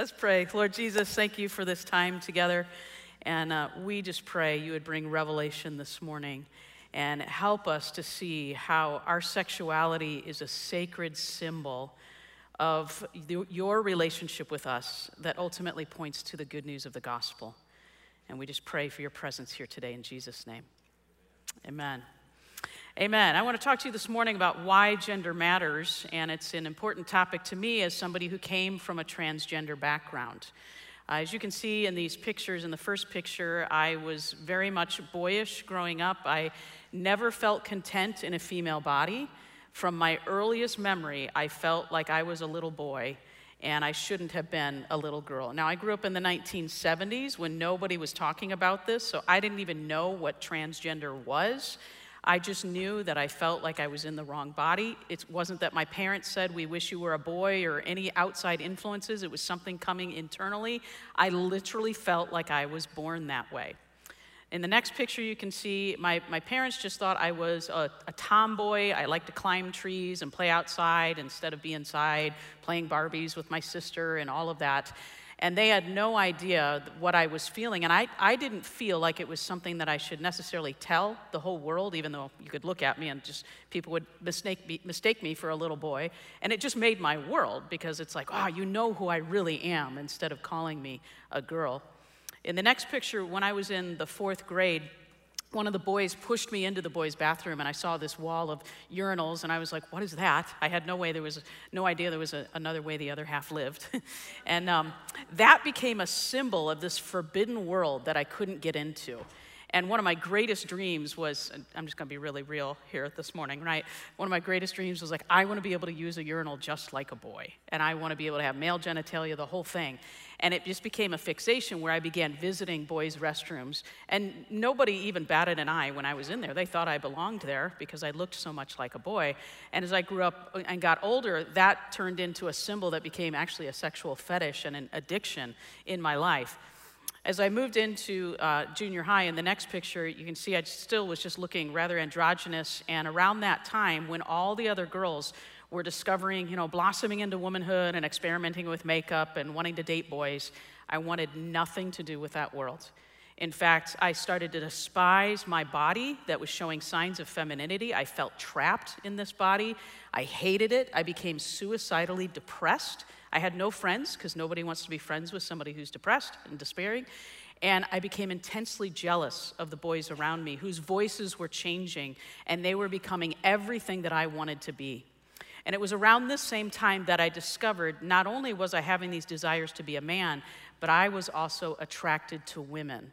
Let's pray. Lord Jesus, thank you for this time together. And uh, we just pray you would bring revelation this morning and help us to see how our sexuality is a sacred symbol of your relationship with us that ultimately points to the good news of the gospel. And we just pray for your presence here today in Jesus' name. Amen. Amen. I want to talk to you this morning about why gender matters, and it's an important topic to me as somebody who came from a transgender background. Uh, as you can see in these pictures, in the first picture, I was very much boyish growing up. I never felt content in a female body. From my earliest memory, I felt like I was a little boy and I shouldn't have been a little girl. Now, I grew up in the 1970s when nobody was talking about this, so I didn't even know what transgender was. I just knew that I felt like I was in the wrong body. It wasn't that my parents said, We wish you were a boy, or any outside influences. It was something coming internally. I literally felt like I was born that way. In the next picture, you can see my, my parents just thought I was a, a tomboy. I liked to climb trees and play outside instead of be inside, playing Barbies with my sister and all of that and they had no idea what I was feeling. And I, I didn't feel like it was something that I should necessarily tell the whole world, even though you could look at me and just people would mistake me, mistake me for a little boy. And it just made my world because it's like, oh, you know who I really am instead of calling me a girl. In the next picture, when I was in the fourth grade, one of the boys pushed me into the boys' bathroom and I saw this wall of urinals and I was like, what is that? I had no way there was no idea there was a, another way the other half lived. and um, that became a symbol of this forbidden world that I couldn't get into. And one of my greatest dreams was, I'm just gonna be really real here this morning, right? One of my greatest dreams was like, I wanna be able to use a urinal just like a boy. And I wanna be able to have male genitalia, the whole thing. And it just became a fixation where I began visiting boys' restrooms. And nobody even batted an eye when I was in there. They thought I belonged there because I looked so much like a boy. And as I grew up and got older, that turned into a symbol that became actually a sexual fetish and an addiction in my life. As I moved into uh, junior high, in the next picture, you can see I still was just looking rather androgynous. And around that time, when all the other girls were discovering, you know, blossoming into womanhood and experimenting with makeup and wanting to date boys, I wanted nothing to do with that world. In fact, I started to despise my body that was showing signs of femininity. I felt trapped in this body. I hated it. I became suicidally depressed I had no friends because nobody wants to be friends with somebody who's depressed and despairing. And I became intensely jealous of the boys around me whose voices were changing and they were becoming everything that I wanted to be. And it was around this same time that I discovered not only was I having these desires to be a man, but I was also attracted to women.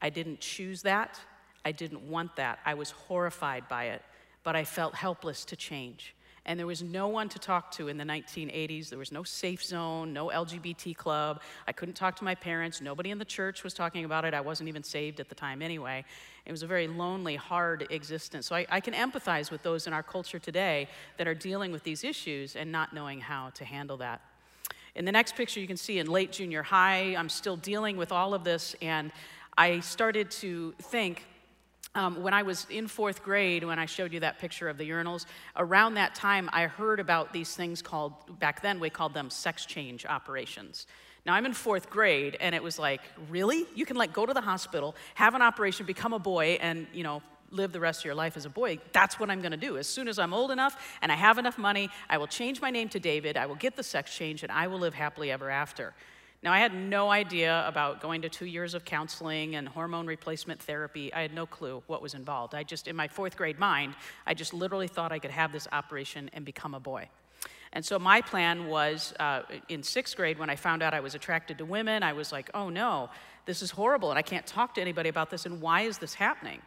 I didn't choose that. I didn't want that. I was horrified by it, but I felt helpless to change and there was no one to talk to in the 1980s. There was no safe zone, no LGBT club. I couldn't talk to my parents. Nobody in the church was talking about it. I wasn't even saved at the time anyway. It was a very lonely, hard existence. So I, I can empathize with those in our culture today that are dealing with these issues and not knowing how to handle that. In the next picture, you can see in late junior high, I'm still dealing with all of this, and I started to think um, when I was in fourth grade, when I showed you that picture of the urinals, around that time I heard about these things called, back then we called them sex change operations. Now I'm in fourth grade, and it was like, really? You can like go to the hospital, have an operation, become a boy, and you know, live the rest of your life as a boy. That's what I'm gonna do. As soon as I'm old enough and I have enough money, I will change my name to David, I will get the sex change, and I will live happily ever after. Now, I had no idea about going to two years of counseling and hormone replacement therapy. I had no clue what was involved. I just, in my fourth grade mind, I just literally thought I could have this operation and become a boy. And so my plan was uh, in sixth grade, when I found out I was attracted to women, I was like, oh no, this is horrible, and I can't talk to anybody about this, and why is this happening?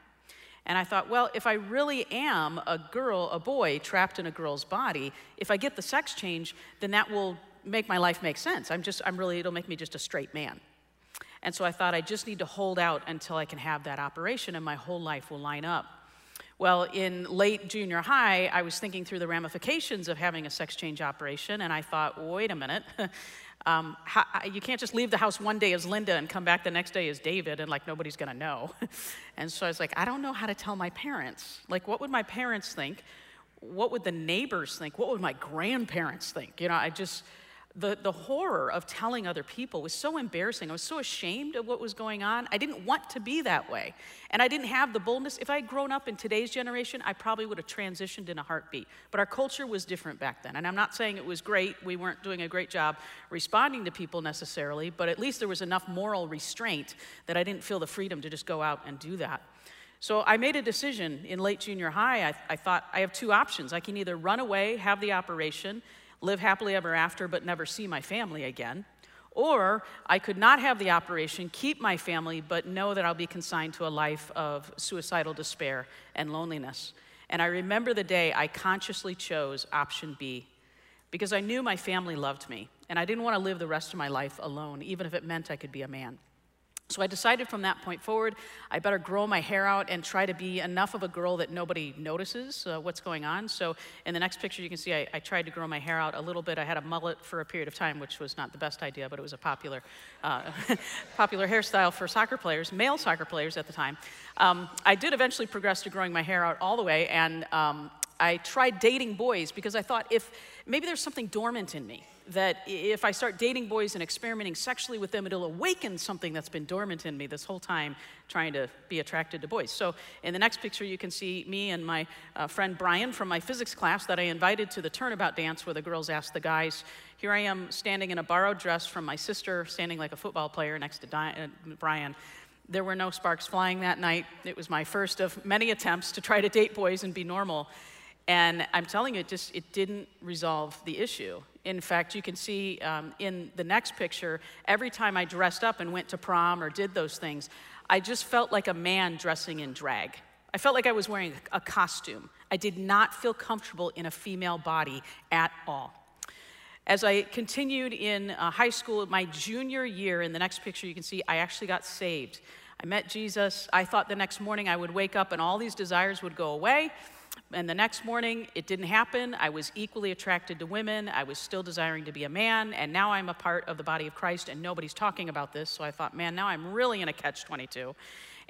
And I thought, well, if I really am a girl, a boy trapped in a girl's body, if I get the sex change, then that will make my life make sense. I'm just, I'm really, it'll make me just a straight man. And so I thought I just need to hold out until I can have that operation and my whole life will line up. Well, in late junior high, I was thinking through the ramifications of having a sex change operation, and I thought, wait a minute. um, how, you can't just leave the house one day as Linda and come back the next day as David, and like nobody's gonna know. and so I was like, I don't know how to tell my parents. Like, what would my parents think? What would the neighbors think? What would my grandparents think? You know, I just, the, the horror of telling other people was so embarrassing. I was so ashamed of what was going on. I didn't want to be that way. And I didn't have the boldness. If I had grown up in today's generation, I probably would have transitioned in a heartbeat. But our culture was different back then. And I'm not saying it was great. We weren't doing a great job responding to people necessarily, but at least there was enough moral restraint that I didn't feel the freedom to just go out and do that. So I made a decision in late junior high. I, I thought I have two options. I can either run away, have the operation, live happily ever after, but never see my family again. Or I could not have the operation, keep my family, but know that I'll be consigned to a life of suicidal despair and loneliness. And I remember the day I consciously chose option B because I knew my family loved me and I didn't want to live the rest of my life alone, even if it meant I could be a man. So I decided from that point forward, I better grow my hair out and try to be enough of a girl that nobody notices uh, what's going on. So in the next picture, you can see I, I, tried to grow my hair out a little bit. I had a mullet for a period of time, which was not the best idea, but it was a popular, uh, popular hairstyle for soccer players, male soccer players at the time. Um, I did eventually progress to growing my hair out all the way, and um, I tried dating boys because I thought if maybe there's something dormant in me that if I start dating boys and experimenting sexually with them, it'll awaken something that's been dormant in me this whole time trying to be attracted to boys. So, in the next picture, you can see me and my uh, friend Brian from my physics class that I invited to the turnabout dance where the girls asked the guys. Here I am standing in a borrowed dress from my sister, standing like a football player next to Di- uh, Brian. There were no sparks flying that night. It was my first of many attempts to try to date boys and be normal. And I'm telling you, it just it didn't resolve the issue. In fact, you can see um, in the next picture, every time I dressed up and went to prom or did those things, I just felt like a man dressing in drag. I felt like I was wearing a costume. I did not feel comfortable in a female body at all. As I continued in uh, high school, my junior year, in the next picture you can see, I actually got saved. I met Jesus. I thought the next morning I would wake up and all these desires would go away. And the next morning, it didn't happen. I was equally attracted to women. I was still desiring to be a man. And now I'm a part of the body of Christ, and nobody's talking about this. So I thought, man, now I'm really in a catch 22.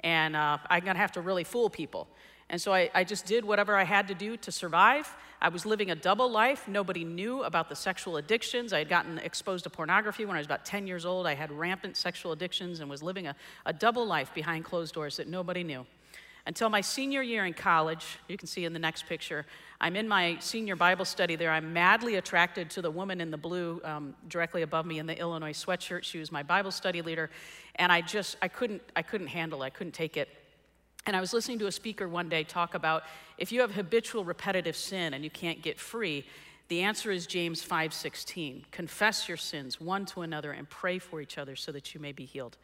And uh, I'm going to have to really fool people. And so I, I, just did whatever I had to do to survive. I was living a double life. Nobody knew about the sexual addictions. I had gotten exposed to pornography when I was about 10 years old. I had rampant sexual addictions and was living a, a double life behind closed doors that nobody knew. Until my senior year in college, you can see in the next picture, I'm in my senior Bible study there. I'm madly attracted to the woman in the blue um, directly above me in the Illinois sweatshirt. She was my Bible study leader, and I just I couldn't I couldn't handle it. I couldn't take it. And I was listening to a speaker one day talk about if you have habitual repetitive sin and you can't get free, the answer is James 5:16. Confess your sins one to another and pray for each other so that you may be healed.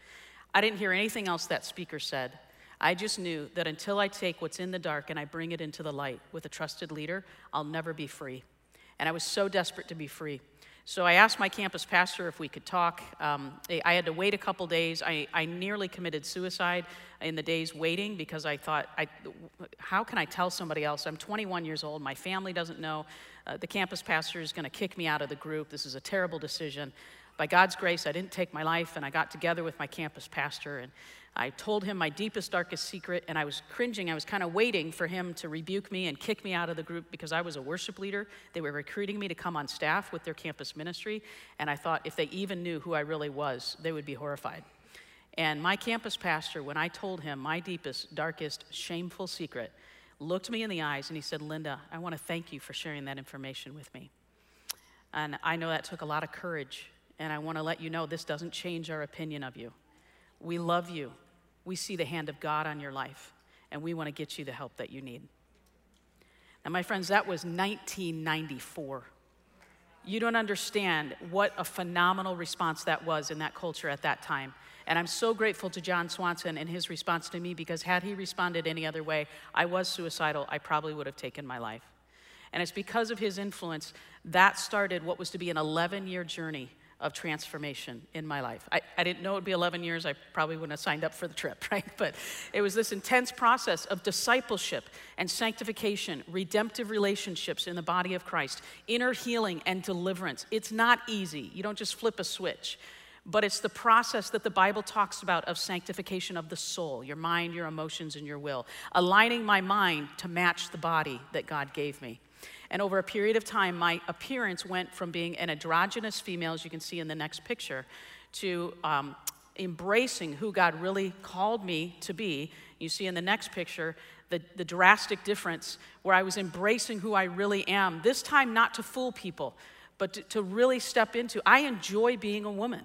I didn't hear anything else that speaker said. I just knew that until I take what's in the dark and I bring it into the light with a trusted leader, I'll never be free. And I was so desperate to be free. So I asked my campus pastor if we could talk. Um, I had to wait a couple days. I, I, nearly committed suicide in the days waiting because I thought, I, how can I tell somebody else? I'm 21 years old. My family doesn't know. Uh, the campus pastor is going to kick me out of the group. This is a terrible decision. By God's grace, I didn't take my life, and I got together with my campus pastor, and I told him my deepest, darkest secret, and I was cringing. I was kind of waiting for him to rebuke me and kick me out of the group because I was a worship leader. They were recruiting me to come on staff with their campus ministry, and I thought if they even knew who I really was, they would be horrified. And my campus pastor, when I told him my deepest, darkest, shameful secret, looked me in the eyes and he said, Linda, I want to thank you for sharing that information with me. And I know that took a lot of courage, and I want to let you know this doesn't change our opinion of you. We love you we see the hand of God on your life, and we want to get you the help that you need. Now, my friends, that was 1994. You don't understand what a phenomenal response that was in that culture at that time. And I'm so grateful to John Swanson and his response to me because had he responded any other way, I was suicidal, I probably would have taken my life. And it's because of his influence that started what was to be an 11 year journey of transformation in my life. I, I didn't know it would be 11 years. I probably wouldn't have signed up for the trip, right? But it was this intense process of discipleship and sanctification, redemptive relationships in the body of Christ, inner healing and deliverance. It's not easy. You don't just flip a switch. But it's the process that the Bible talks about of sanctification of the soul, your mind, your emotions, and your will, aligning my mind to match the body that God gave me. And over a period of time, my appearance went from being an androgynous female, as you can see in the next picture, to um, embracing who God really called me to be. You see in the next picture the, the drastic difference where I was embracing who I really am. This time, not to fool people, but to, to really step into. I enjoy being a woman.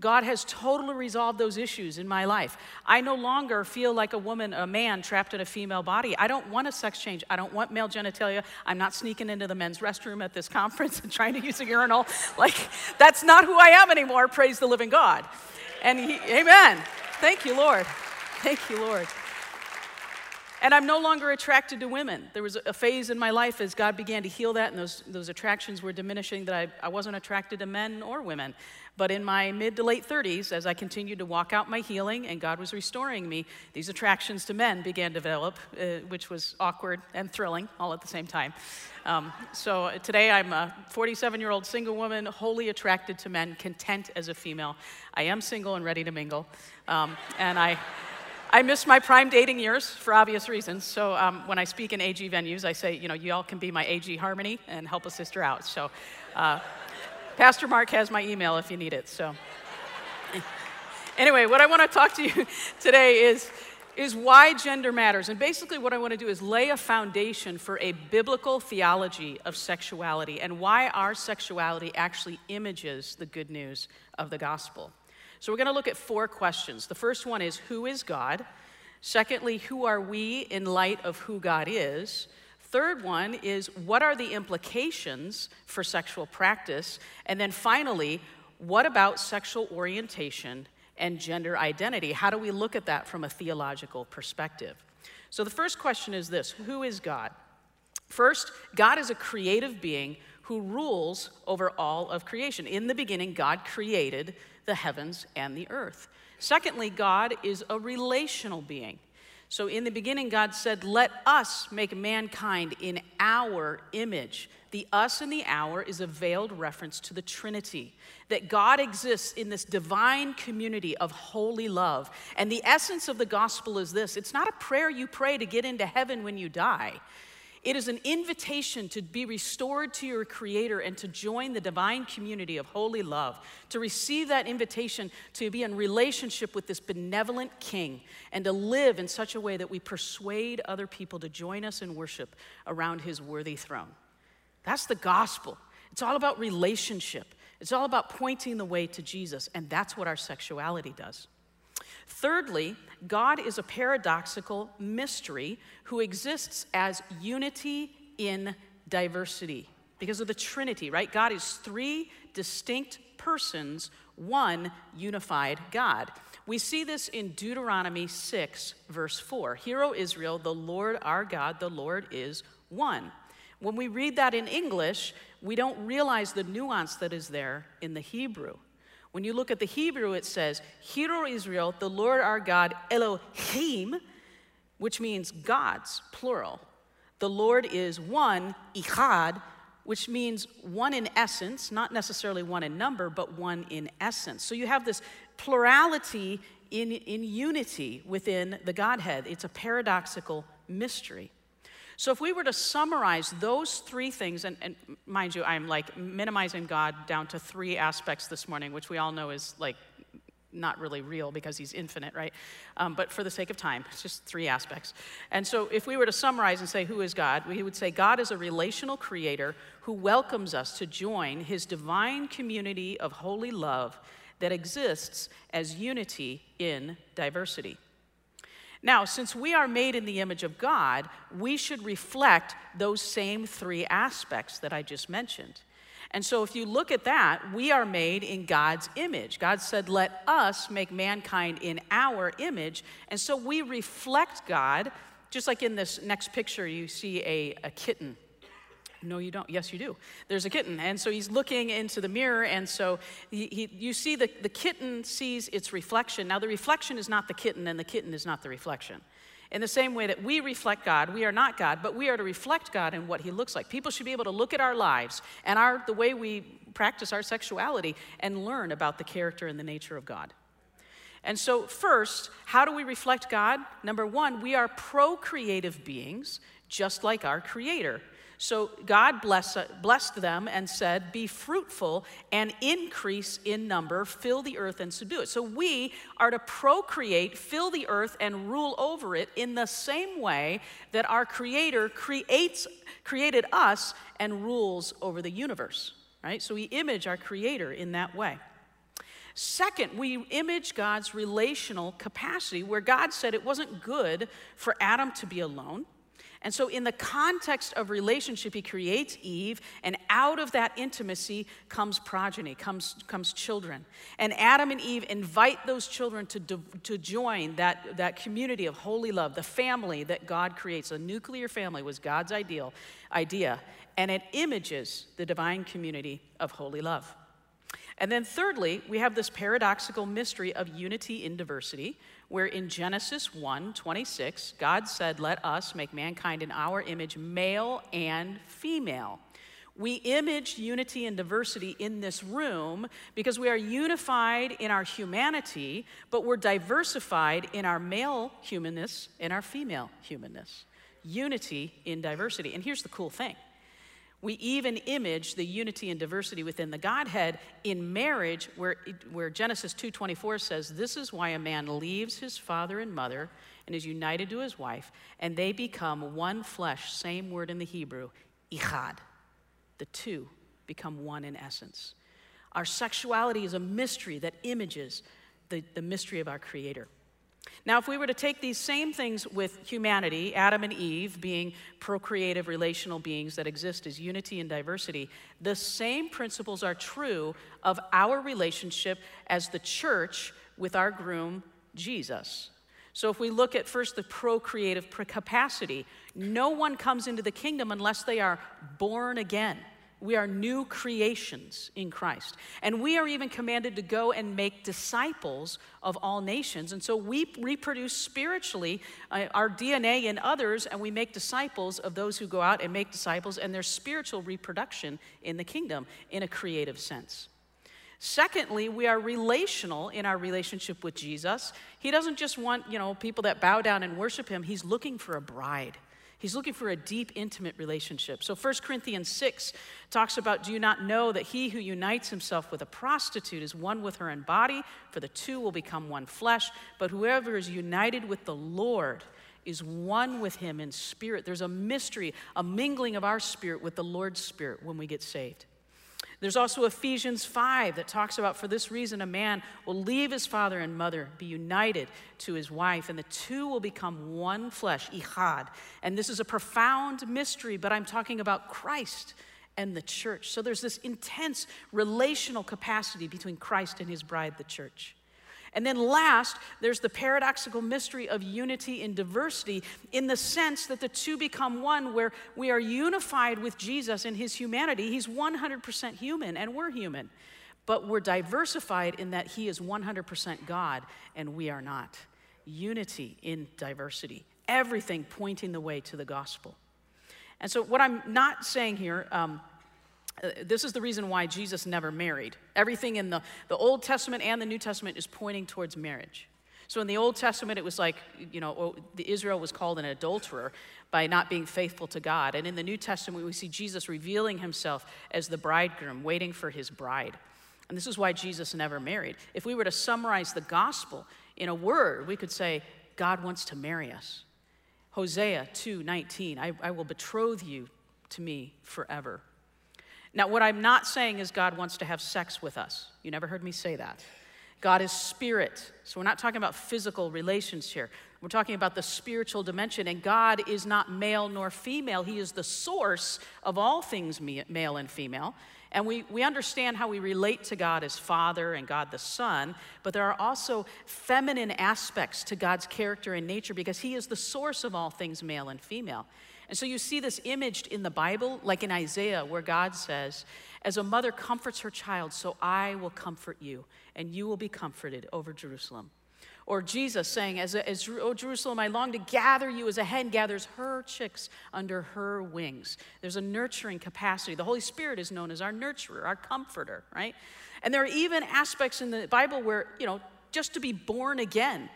God has totally resolved those issues in my life. I no longer feel like a woman, a man trapped in a female body. I don't want a sex change. I don't want male genitalia. I'm not sneaking into the men's restroom at this conference and trying to use a urinal. Like, that's not who I am anymore. Praise the living God. And he, amen. Thank you, Lord. Thank you, Lord. And I'm no longer attracted to women. There was a phase in my life as God began to heal that, and those, those attractions were diminishing, that I, I wasn't attracted to men or women. But in my mid to late 30s, as I continued to walk out my healing and God was restoring me, these attractions to men began to develop, uh, which was awkward and thrilling all at the same time. Um, so today I'm a 47 year old single woman, wholly attracted to men, content as a female. I am single and ready to mingle. Um, and I. I missed my prime dating years for obvious reasons. So um, when I speak in AG venues, I say, you know, you all can be my AG harmony and help a sister out. So uh, Pastor Mark has my email if you need it. So anyway, what I want to talk to you today is is why gender matters. And basically, what I want to do is lay a foundation for a biblical theology of sexuality and why our sexuality actually images the good news of the gospel. So we're going to look at four questions. The first one is Who is God? Secondly, who are we in light of who God is? Third one is what are the implications for sexual practice? And then finally, what about sexual orientation and gender identity? How do we look at that from a theological perspective? So the first question is this Who is God? First, God is a creative being who rules over all of creation. In the beginning, God created the heavens and the earth. Secondly, God is a relational being. So in the beginning, God said, Let us make mankind in our image. The us and the our is a veiled reference to the Trinity, that God exists in this divine community of holy love. And the essence of the gospel is this it's not a prayer you pray to get into heaven when you die. It is an invitation to be restored to your Creator and to join the divine community of holy love, to receive that invitation to be in relationship with this benevolent King, and to live in such a way that we persuade other people to join us in worship around His worthy throne. That's the gospel. It's all about relationship, it's all about pointing the way to Jesus, and that's what our sexuality does. Thirdly, God is a paradoxical mystery who exists as unity in diversity because of the Trinity, right? God is three distinct persons, one unified God. We see this in Deuteronomy 6, verse 4. Hear, O Israel, the Lord our God, the Lord is one. When we read that in English, we don't realize the nuance that is there in the Hebrew. When you look at the Hebrew, it says, Hear, O Israel, the Lord our God, Elohim, which means gods, plural. The Lord is one, Ichad, which means one in essence, not necessarily one in number, but one in essence. So you have this plurality in, in unity within the Godhead. It's a paradoxical mystery. So, if we were to summarize those three things, and, and, mind you, I'm like minimizing God down to three aspects this morning, which we all know is like not really real because he's infinite, right? Um, but for the sake of time, it's just three aspects. And so, if we were to summarize and say, Who is God? we would say, God is a relational creator who welcomes us to join his divine community of holy love that exists as unity in diversity. Now, since we are made in the image of God, we should reflect those same three aspects that I just mentioned. And so, if you look at that, we are made in God's image. God said, Let us make mankind in our image. And so, we reflect God, just like in this next picture, you see a, a kitten no, you don't. Yes, you do. There's a kitten. And so he's looking into the mirror, and so he, he, you see the, the kitten sees its reflection. Now, the reflection is not the kitten, and the kitten is not the reflection. In the same way that we reflect God, we are not God, but we are to reflect God in what He looks like. People should be able to look at our lives and our, the way we practice our sexuality and learn about the character and the nature of God. And so, first, how do we reflect God? Number one, we are procreative beings, just like our Creator. So God bless, uh, blessed them and said, Be fruitful and increase in number, fill the earth and subdue it. So we are to procreate, fill the earth, and rule over it in the same way that our Creator creates, created us and rules over the universe, right? So we image our Creator in that way. Second, we image God's relational capacity, where God said it wasn't good for Adam to be alone. And so, in the context of relationship, he creates Eve, and out of that intimacy comes progeny, comes, comes children. And Adam and Eve invite those children to, to join that, that community of holy love, the family that God creates. A nuclear family was God's ideal idea, and it images the divine community of holy love. And then, thirdly, we have this paradoxical mystery of unity in diversity, where in Genesis 1 26, God said, Let us make mankind in our image, male and female. We image unity and diversity in this room because we are unified in our humanity, but we're diversified in our male humanness and our female humanness. Unity in diversity. And here's the cool thing we even image the unity and diversity within the Godhead in marriage, where, where Genesis 2.24 says, This is why a man leaves his father and mother and is united to his wife, and they become one flesh, same word in the Hebrew, ichad. The two become one in essence. Our sexuality is a mystery that images the, the mystery of our Creator. Now, if we were to take these same things with humanity, Adam and Eve being procreative relational beings that exist as unity and diversity, the same principles are true of our relationship as the church with our groom, Jesus. So, if we look at first the procreative capacity, no one comes into the kingdom unless they are born again. We are new creations in Christ. And we are even commanded to go and make disciples of all nations. And so we reproduce spiritually uh, our DNA in others, and we make disciples of those who go out and make disciples, and there's spiritual reproduction in the kingdom in a creative sense. Secondly, we are relational in our relationship with Jesus. He doesn't just want, you know, people that bow down and worship him. He's looking for a bride. He's looking for a deep, intimate relationship. So 1 Corinthians 6 talks about Do you not know that he who unites himself with a prostitute is one with her in body? For the two will become one flesh. But whoever is united with the Lord is one with him in spirit. There's a mystery, a mingling of our spirit with the Lord's spirit when we get saved. There's also Ephesians 5 that talks about for this reason a man will leave his father and mother, be united to his wife, and the two will become one flesh, ichad. And this is a profound mystery, but I'm talking about Christ and the church. So there's this intense relational capacity between Christ and his bride, the church. And then last, there's the paradoxical mystery of unity in diversity in the sense that the two become one, where we are unified with Jesus in his humanity. He's 100% human, and we're human. But we're diversified in that he is 100% God, and we are not. Unity in diversity, everything pointing the way to the gospel. And so, what I'm not saying here, um, this is the reason why Jesus never married. Everything in the, the Old Testament and the New Testament is pointing towards marriage. So in the Old Testament, it was like, you know, oh, Israel was called an adulterer by not being faithful to God. And in the New Testament, we see Jesus revealing himself as the bridegroom, waiting for his bride. And this is why Jesus never married. If we were to summarize the gospel in a word, we could say, God wants to marry us. Hosea 2 19, I, I will betroth you to me forever. Now, what I'm not saying is God wants to have sex with us. You never heard me say that. God is spirit. So we're not talking about physical relations here. We're talking about the spiritual dimension. And God is not male nor female, He is the source of all things male and female. And we, we understand how we relate to God as Father and God the Son, but there are also feminine aspects to God's character and nature because He is the source of all things male and female. And so you see this imaged in the Bible, like in Isaiah, where God says, As a mother comforts her child, so I will comfort you, and you will be comforted over Jerusalem. Or Jesus saying, as, as oh, Jerusalem, I long to gather you as a hen gathers her chicks under her wings. There's a nurturing capacity. The Holy Spirit is known as our nurturer, our comforter, right? And there are even aspects in the Bible where, you know, just to be born again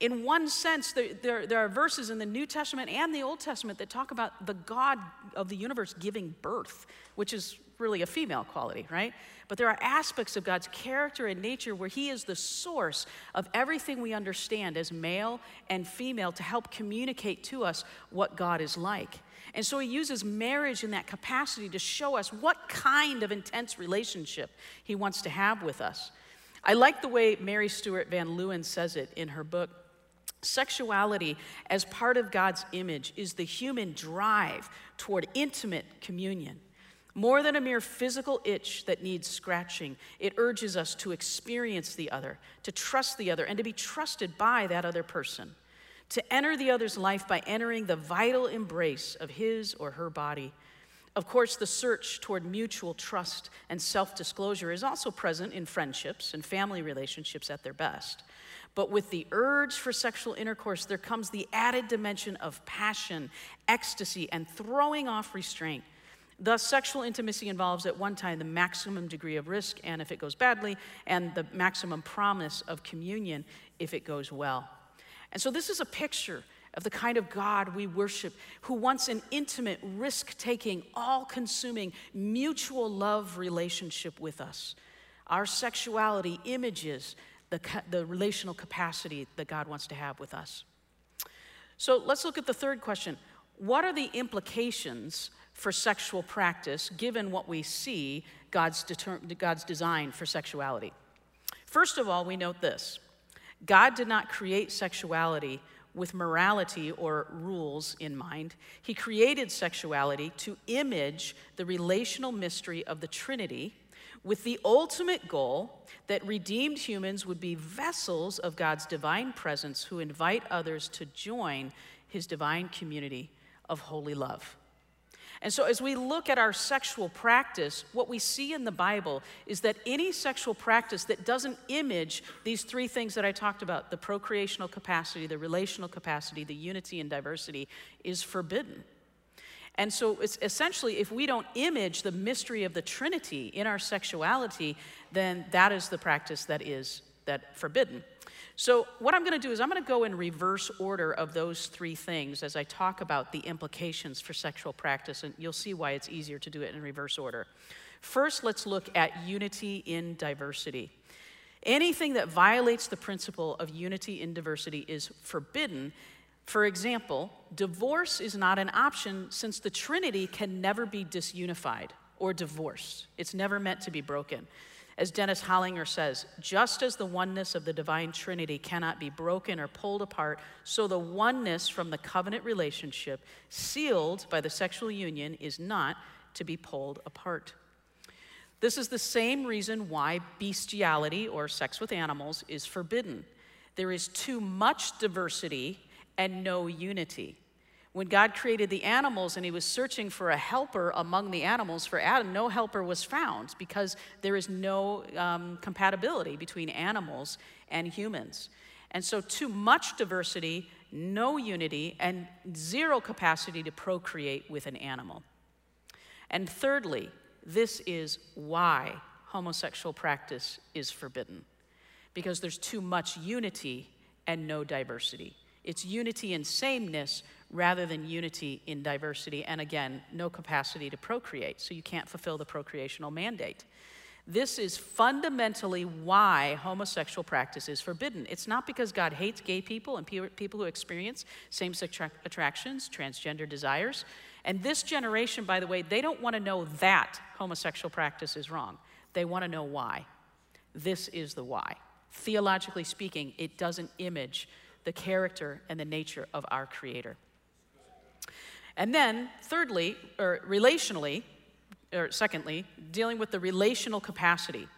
In one sense, there, there, are verses in the New Testament and the Old Testament that talk about the God of the universe giving birth, which is really a female quality, right? But there are aspects of God's character and nature where He is the source of everything we understand as male and female to help communicate to us what God is like. And so He uses marriage in that capacity to show us what kind of intense relationship He wants to have with us. I like the way Mary Stewart Van Leeuwen says it in her book. Sexuality, as part of God's image, is the human drive toward intimate communion. More than a mere physical itch that needs scratching, it urges us to experience the other, to trust the other, and to be trusted by that other person. To enter the other's life by entering the vital embrace of his or her body. Of course, the search toward mutual trust and self disclosure is also present in friendships and family relationships at their best. But with the urge for sexual intercourse, there comes the added dimension of passion, ecstasy, and throwing off restraint. Thus, sexual intimacy involves at one time the maximum degree of risk, and if it goes badly, and the maximum promise of communion if it goes well. And so, this is a picture of the kind of God we worship, who wants an intimate, risk taking, all consuming, mutual love relationship with us. Our sexuality images the, the relational capacity that God wants to have with us. So let's look at the third question What are the implications for sexual practice given what we see God's, God's design for sexuality? First of all, we note this God did not create sexuality with morality or rules in mind. He created sexuality to image the relational mystery of the Trinity with the ultimate goal that redeemed humans would be vessels of God's divine presence who invite others to join his divine community of holy love. And so, as we look at our sexual practice, what we see in the Bible is that any sexual practice that doesn't image these three things that I talked about the procreational capacity, the relational capacity, the unity and diversity is forbidden. And so it's essentially, if we don't image the mystery of the Trinity in our sexuality, then that is the practice that is that forbidden. So what I'm going to do is I'm going to go in reverse order of those three things as I talk about the implications for sexual practice, and you'll see why it's easier to do it in reverse order. First, let's look at unity in diversity. Anything that violates the principle of unity in diversity is forbidden for example, divorce is not an option since the Trinity can never be disunified or divorced. It's never meant to be broken. As Dennis Hollinger says, just as the oneness of the divine Trinity cannot be broken or pulled apart, so the oneness from the covenant relationship sealed by the sexual union is not to be pulled apart. This is the same reason why bestiality or sex with animals is forbidden. There is too much diversity and no unity. When God created the animals and he was searching for a helper among the animals for Adam, no helper was found because there is no um, compatibility between animals and humans. And so, too much diversity, no unity, and zero capacity to procreate with an animal. And thirdly, this is why homosexual practice is forbidden because there's too much unity and no diversity. It's unity in sameness rather than unity in diversity, and again, no capacity to procreate, so you can't fulfill the procreational mandate. This is fundamentally why homosexual practice is forbidden. It's not because God hates gay people and people who experience same sex attractions, transgender desires. And this generation, by the way, they don't want to know that homosexual practice is wrong. They want to know why. This is the why. Theologically speaking, it doesn't image the character and the nature of our Creator. And then, thirdly, or relationally, or secondly, dealing with the relational capacity.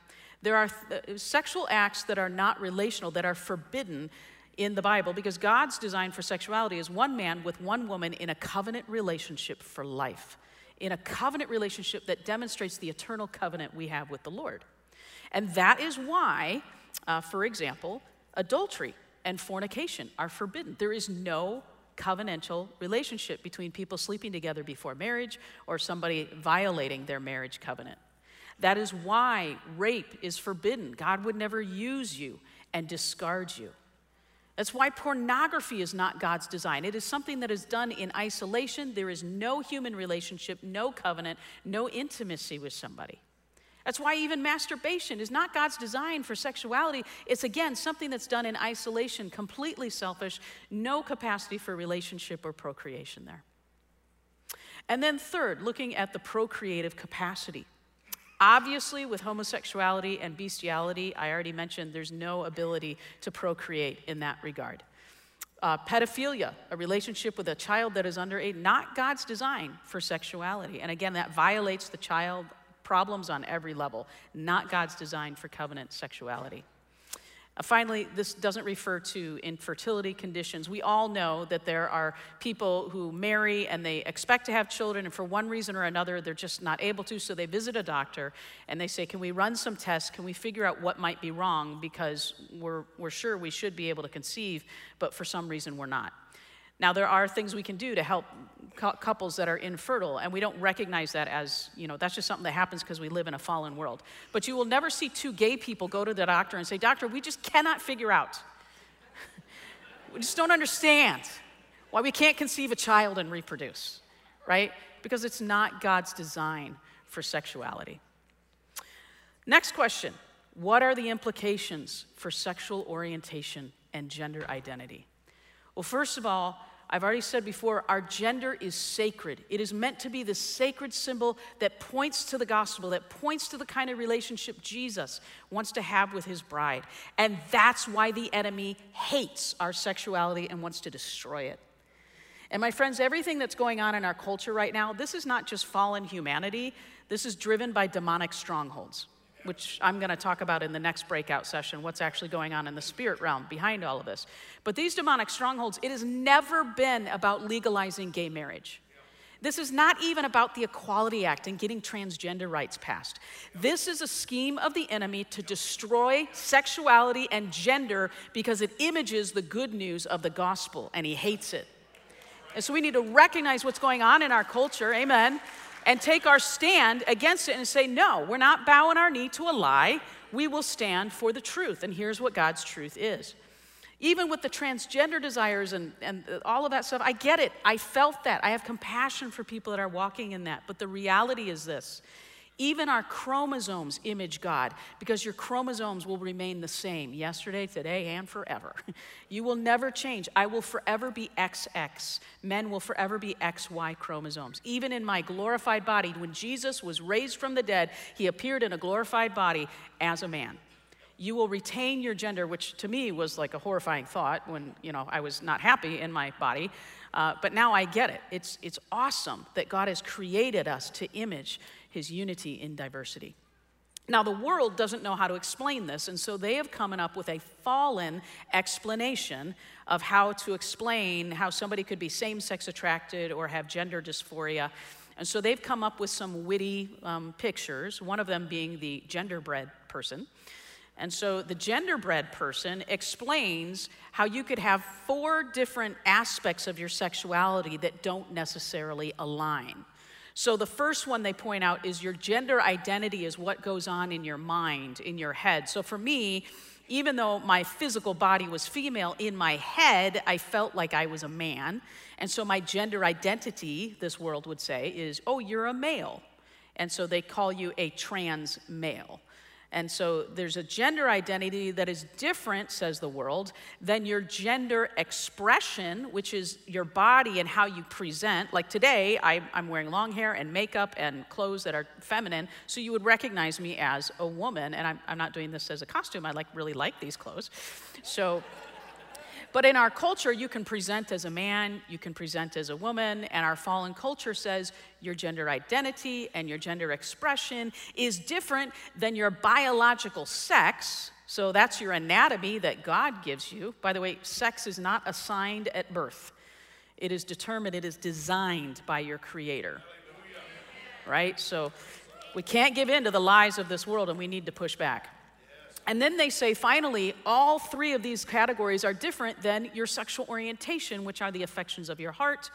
There are th- sexual acts that are not relational, that are forbidden in the Bible because God's design for sexuality is one man with one woman in a covenant relationship for life, in a covenant relationship that demonstrates the eternal covenant we have with the Lord. And that is why, uh, for example, adultery and fornication are forbidden. There is no covenantal relationship between people sleeping together before marriage or somebody violating their marriage covenant. That is why rape is forbidden. God would never use you and discard you. That's why pornography is not God's design. It is something that is done in isolation. There is no human relationship, no covenant, no intimacy with somebody. That's why even masturbation is not God's design for sexuality. It's again something that's done in isolation, completely selfish, no capacity for relationship or procreation there. And then, third, looking at the procreative capacity. Obviously, with homosexuality and bestiality, I already mentioned there's no ability to procreate in that regard. Uh, pedophilia, a relationship with a child that is under eight, not God's design for sexuality. And again, that violates the child problems on every level, not God's design for covenant sexuality. Uh, finally, this doesn't refer to infertility conditions. We all know that there are people who marry and they expect to have children, and for one reason or another, they're just not able to. So they visit a doctor and they say, Can we run some tests? Can we figure out what might be wrong? Because we're, we're sure we should be able to conceive, but for some reason, we're not. Now, there are things we can do to help couples that are infertile, and we don't recognize that as, you know, that's just something that happens because we live in a fallen world. But you will never see two gay people go to the doctor and say, Doctor, we just cannot figure out. we just don't understand why we can't conceive a child and reproduce, right? Because it's not God's design for sexuality. Next question What are the implications for sexual orientation and gender identity? Well, first of all, I've already said before, our gender is sacred. It is meant to be the sacred symbol that points to the gospel, that points to the kind of relationship Jesus wants to have with his bride. And that's why the enemy hates our sexuality and wants to destroy it. And my friends, everything that's going on in our culture right now, this is not just fallen humanity, this is driven by demonic strongholds which I'm going to talk about in the next breakout session, what's actually going on in the spirit realm behind all of this. But these demonic strongholds, it has never been about legalizing gay marriage. This is not even about the Equality Act and getting transgender rights passed. This is a scheme of the enemy to destroy sexuality and gender because it images the good news of the gospel, and he hates it. And so we need to recognize what's going on in our culture, amen, and take our stand against it and say, no, we're not bowing our knee to a lie. We will stand for the truth. And here's what God's truth is. Even with the transgender desires and, and all of that stuff, I get it. I felt that. I have compassion for people that are walking in that. But the reality is this even our chromosomes image God because your chromosomes will remain the same yesterday, today, and forever. You will never change. I will forever be XX. Men will forever be XY chromosomes. Even in my glorified body, when Jesus was raised from the dead, he appeared in a glorified body as a man. You will retain your gender, which to me was like a horrifying thought when you know I was not happy in my body. Uh, but now I get it. It's, it's awesome that God has created us to image his unity in diversity. Now, the world doesn't know how to explain this, and so they have come up with a fallen explanation of how to explain how somebody could be same sex attracted or have gender dysphoria. And so they've come up with some witty um, pictures, one of them being the genderbread person. And so the genderbread person explains how you could have four different aspects of your sexuality that don't necessarily align. So, the first one they point out is your gender identity is what goes on in your mind, in your head. So, for me, even though my physical body was female, in my head, I felt like I was a man. And so, my gender identity, this world would say, is oh, you're a male. And so, they call you a trans male. And so there's a gender identity that is different, says the world, than your gender expression, which is your body and how you present. Like today, I, am wearing long hair and makeup and clothes that are feminine, so you would recognize me as a woman. And I'm, I'm not doing this as a costume, I like really like these clothes. So but in our culture, you can present as a man, you can present as a woman, and our fallen culture says your gender identity and your gender expression is different than your biological sex. So that's your anatomy that God gives you. By the way, sex is not assigned at birth, it is determined, it is designed by your Creator. Right? So we can't give in to the lies of this world, and we need to push back. And then they say, finally, all three of these categories are different than your sexual orientation, which are the affections of your heart.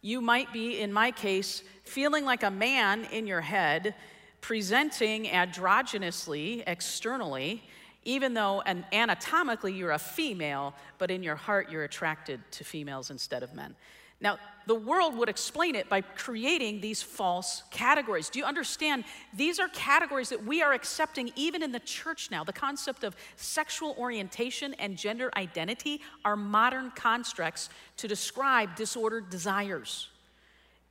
You might be, in my case, feeling like a man in your head, presenting androgynously externally, even though and anatomically you're a female, but in your heart you're attracted to females instead of men. Now, the world would explain it by creating these false categories. Do you understand? These are categories that we are accepting even in the church now. The concept of sexual orientation and gender identity are modern constructs to describe disordered desires.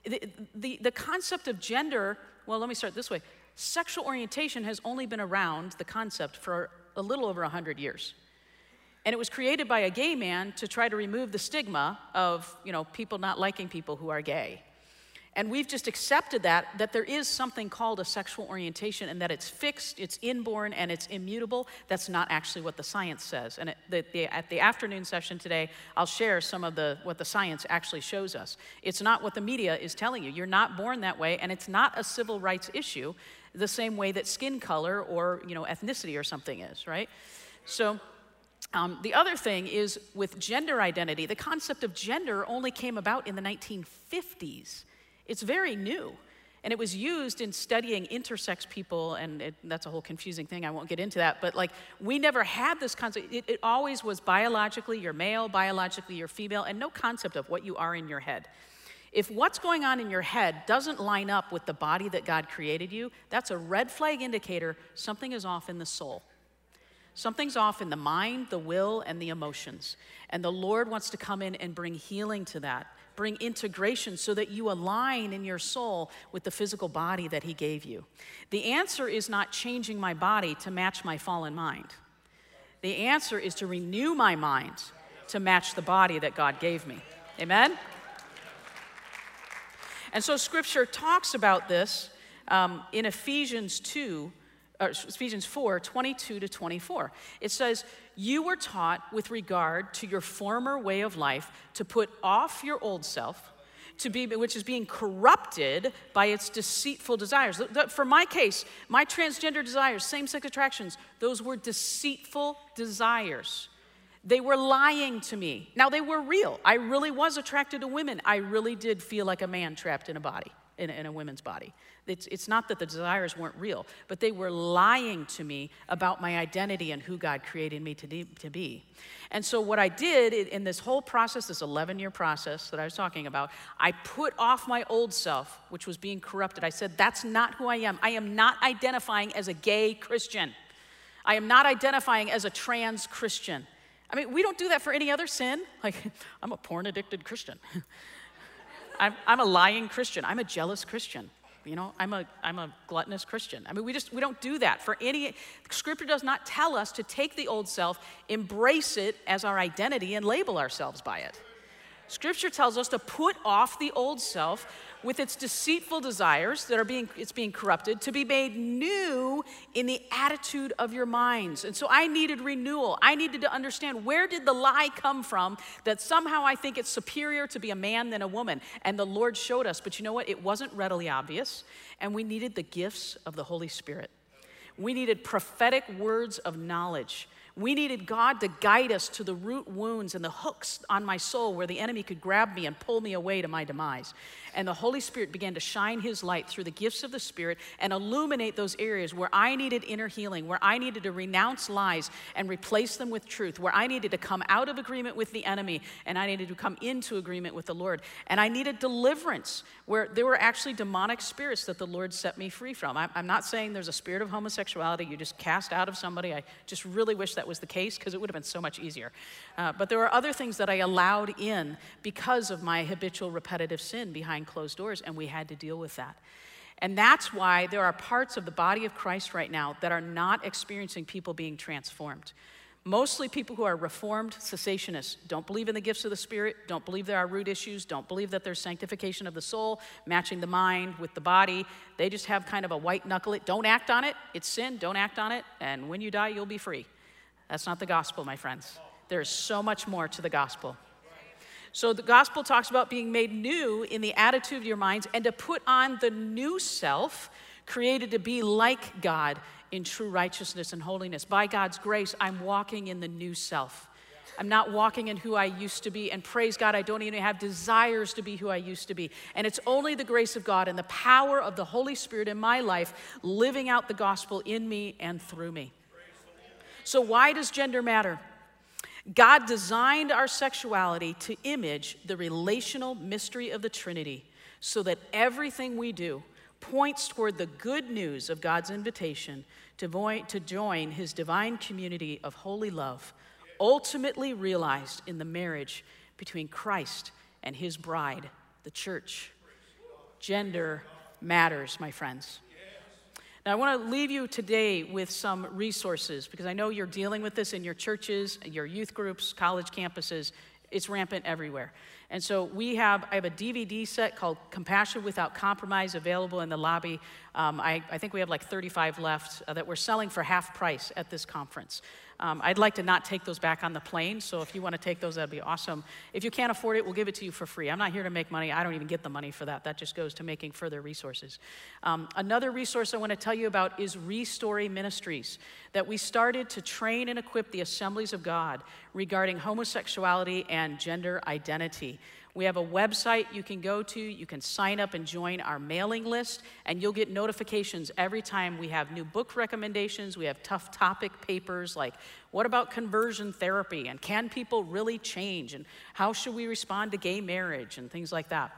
The, the, the concept of gender, well, let me start this way sexual orientation has only been around, the concept, for a little over 100 years. And it was created by a gay man to try to remove the stigma of, you know, people not liking people who are gay. And we've just accepted that, that there is something called a sexual orientation and that it's fixed, it's inborn, and it's immutable. That's not actually what the science says. And the, the, at the afternoon session today, I'll share some of the, what the science actually shows us. It's not what the media is telling you. You're not born that way, and it's not a civil rights issue the same way that skin color or, you know, ethnicity or something is, right? So, um, the other thing is with gender identity, the concept of gender only came about in the 1950s. It's very new. And it was used in studying intersex people, and it, that's a whole confusing thing. I won't get into that. But like, we never had this concept. It, it always was biologically you're male, biologically you're female, and no concept of what you are in your head. If what's going on in your head doesn't line up with the body that God created you, that's a red flag indicator something is off in the soul. Something's off in the mind, the will, and the emotions. And the Lord wants to come in and bring healing to that bring integration so that you align in your soul with the physical body that He gave you. The answer is not changing my body to match my fallen mind. The answer is to renew my mind to match the body that God gave me. Amen? And so Scripture talks about this um, in Ephesians 2 uh, Uh, Ephesians 4 22 to 24. It says, You were taught with regard to your former way of life to put off your old self. To be, which is being corrupted by its deceitful desires. For my case, my transgender desires, same sex attractions, those were deceitful desires. They were lying to me. Now, they were real. I really was attracted to women. I really did feel like a man trapped in a body, in a, in a woman's body. It's, it's not that the desires weren't real, but they were lying to me about my identity and who God created me to, to be. And so, what I did in this whole process, this 11 year process that I was talking about, I put off my old self, which was being corrupted. I said, That's not who I am. I am not identifying as a gay Christian. I am not identifying as a trans Christian. I mean, we don't do that for any other sin. Like, I'm a porn addicted Christian. I'm, I'm a lying Christian. I'm a jealous Christian. You know, I'm a, I'm a gluttonous Christian. I mean, we just, we don't do that for any, scripture does not tell us to take the old self, embrace it as our identity, and label ourselves by it. Scripture tells us to put off the old self with its deceitful desires that are being it's being corrupted to be made new in the attitude of your minds. And so i needed renewal. I needed to understand where did the lie come from that somehow i think it's superior to be a man than a woman. And the lord showed us but you know what? It wasn't readily obvious. And we needed the gifts of the holy spirit. We needed prophetic words of knowledge we needed God to guide us to the root wounds and the hooks on my soul where the enemy could grab me and pull me away to my demise. And the Holy Spirit began to shine his light through the gifts of the Spirit and illuminate those areas where I needed inner healing, where I needed to renounce lies and replace them with truth, where I needed to come out of agreement with the enemy and I needed to come into agreement with the Lord. And I needed deliverance where there were actually demonic spirits that the Lord set me free from. I'm not saying there's a spirit of homosexuality you just cast out of somebody. I just really wish that was the case because it would have been so much easier. Uh, but there were other things that I allowed in because of my habitual repetitive sin behind closed doors, and we had to deal with that. And that's why there are parts of the body of Christ right now that are not experiencing people being transformed. Mostly people who are reformed cessationists don't believe in the gifts of the Spirit, don't believe there are root issues, don't believe that there's sanctification of the soul, matching the mind with the body. They just have kind of a white knuckle it. Don't act on it. It's sin. Don't act on it. And when you die, you'll be free. That's not the gospel, my friends. There's so much more to the gospel. So the gospel talks about being made new in the attitude of your minds and to put on the new self created to be like God in true righteousness and holiness. By God's grace, I'm walking in the new self. I'm not walking in who I used to be. And praise God, I don't even have desires to be who I used to be. And it's only the grace of God and the power of the Holy Spirit in my life living out the gospel in me and through me. So, why does gender matter? God designed our sexuality to image the relational mystery of the Trinity so that everything we do points toward the good news of God's invitation to, join his divine community of holy love, ultimately realized in the marriage between Christ and his bride, the church. Gender matters, my friends. Now, I want to leave you today with some resources because I know you're dealing with this in your churches, your youth groups, college campuses. It's rampant everywhere. And so we have, I have a DVD set called Compassion Without Compromise available in the lobby. Um, I, I, think we have like 35 left uh, that we're selling for half price at this conference. Um, I'd like to not take those back on the plane, so if you want to take those, that'd be awesome. If you can't afford it, we'll give it to you for free. I'm not here to make money. I don't even get the money for that. That just goes to making further resources. Um, another resource I want to tell you about is Restory Ministries, that we started to train and equip the assemblies of God regarding homosexuality and gender identity. We have a website you can go to. You can sign up and join our mailing list, and you'll get notifications every time we have new book recommendations. We have tough topic papers like what about conversion therapy? And can people really change? And how should we respond to gay marriage? And things like that.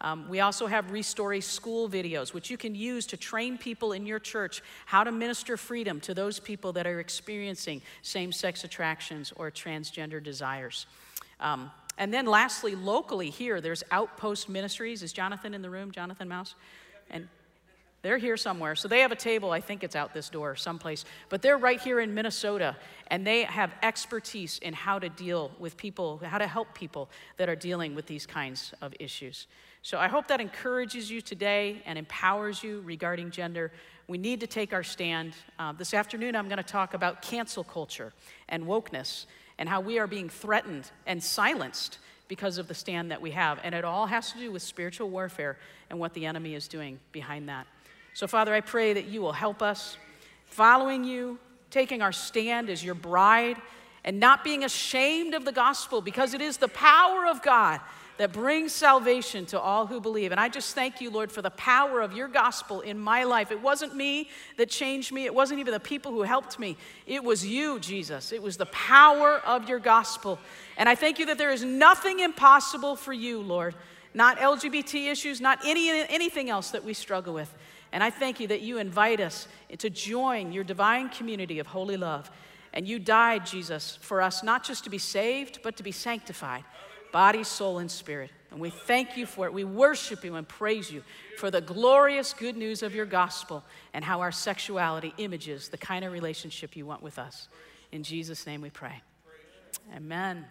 Um, we also have Restory school videos, which you can use to train people in your church how to minister freedom to those people that are experiencing same sex attractions or transgender desires. Um, and then lastly, locally here, there's Outpost Ministries. Is Jonathan in the room? Jonathan Mouse? And they're here somewhere. So they have a table, I think it's out this door someplace, but they're right here in Minnesota and they have expertise in how to deal with people, how to help people that are dealing with these kinds of issues. So I hope that encourages you today and empowers you regarding gender. We need to take our stand. Uh, this afternoon, I'm going to talk about cancel culture and wokeness and how we are being threatened and silenced because of the stand that we have. And it all has to do with spiritual warfare and what the enemy is doing behind that. So, Father, I pray that you will help us following you, taking our stand as your bride, and not being ashamed of the gospel because it is the power of God that brings salvation to all who believe. And I just thank you, Lord, for the power of your gospel in my life. It wasn't me that changed me, it wasn't even the people who helped me. It was you, Jesus. It was the power of your gospel. And I thank you that there is nothing impossible for you, Lord. Not LGBT issues, not any, anything else that we struggle with. And I thank you that you invite us to join your divine community of holy love. And you died, Jesus, for us not just to be saved, but to be sanctified body, soul, and spirit. And we thank you for it. We worship you and praise you for the glorious good news of your gospel and how our sexuality images the kind of relationship you want with us. In Jesus' name we pray. Amen.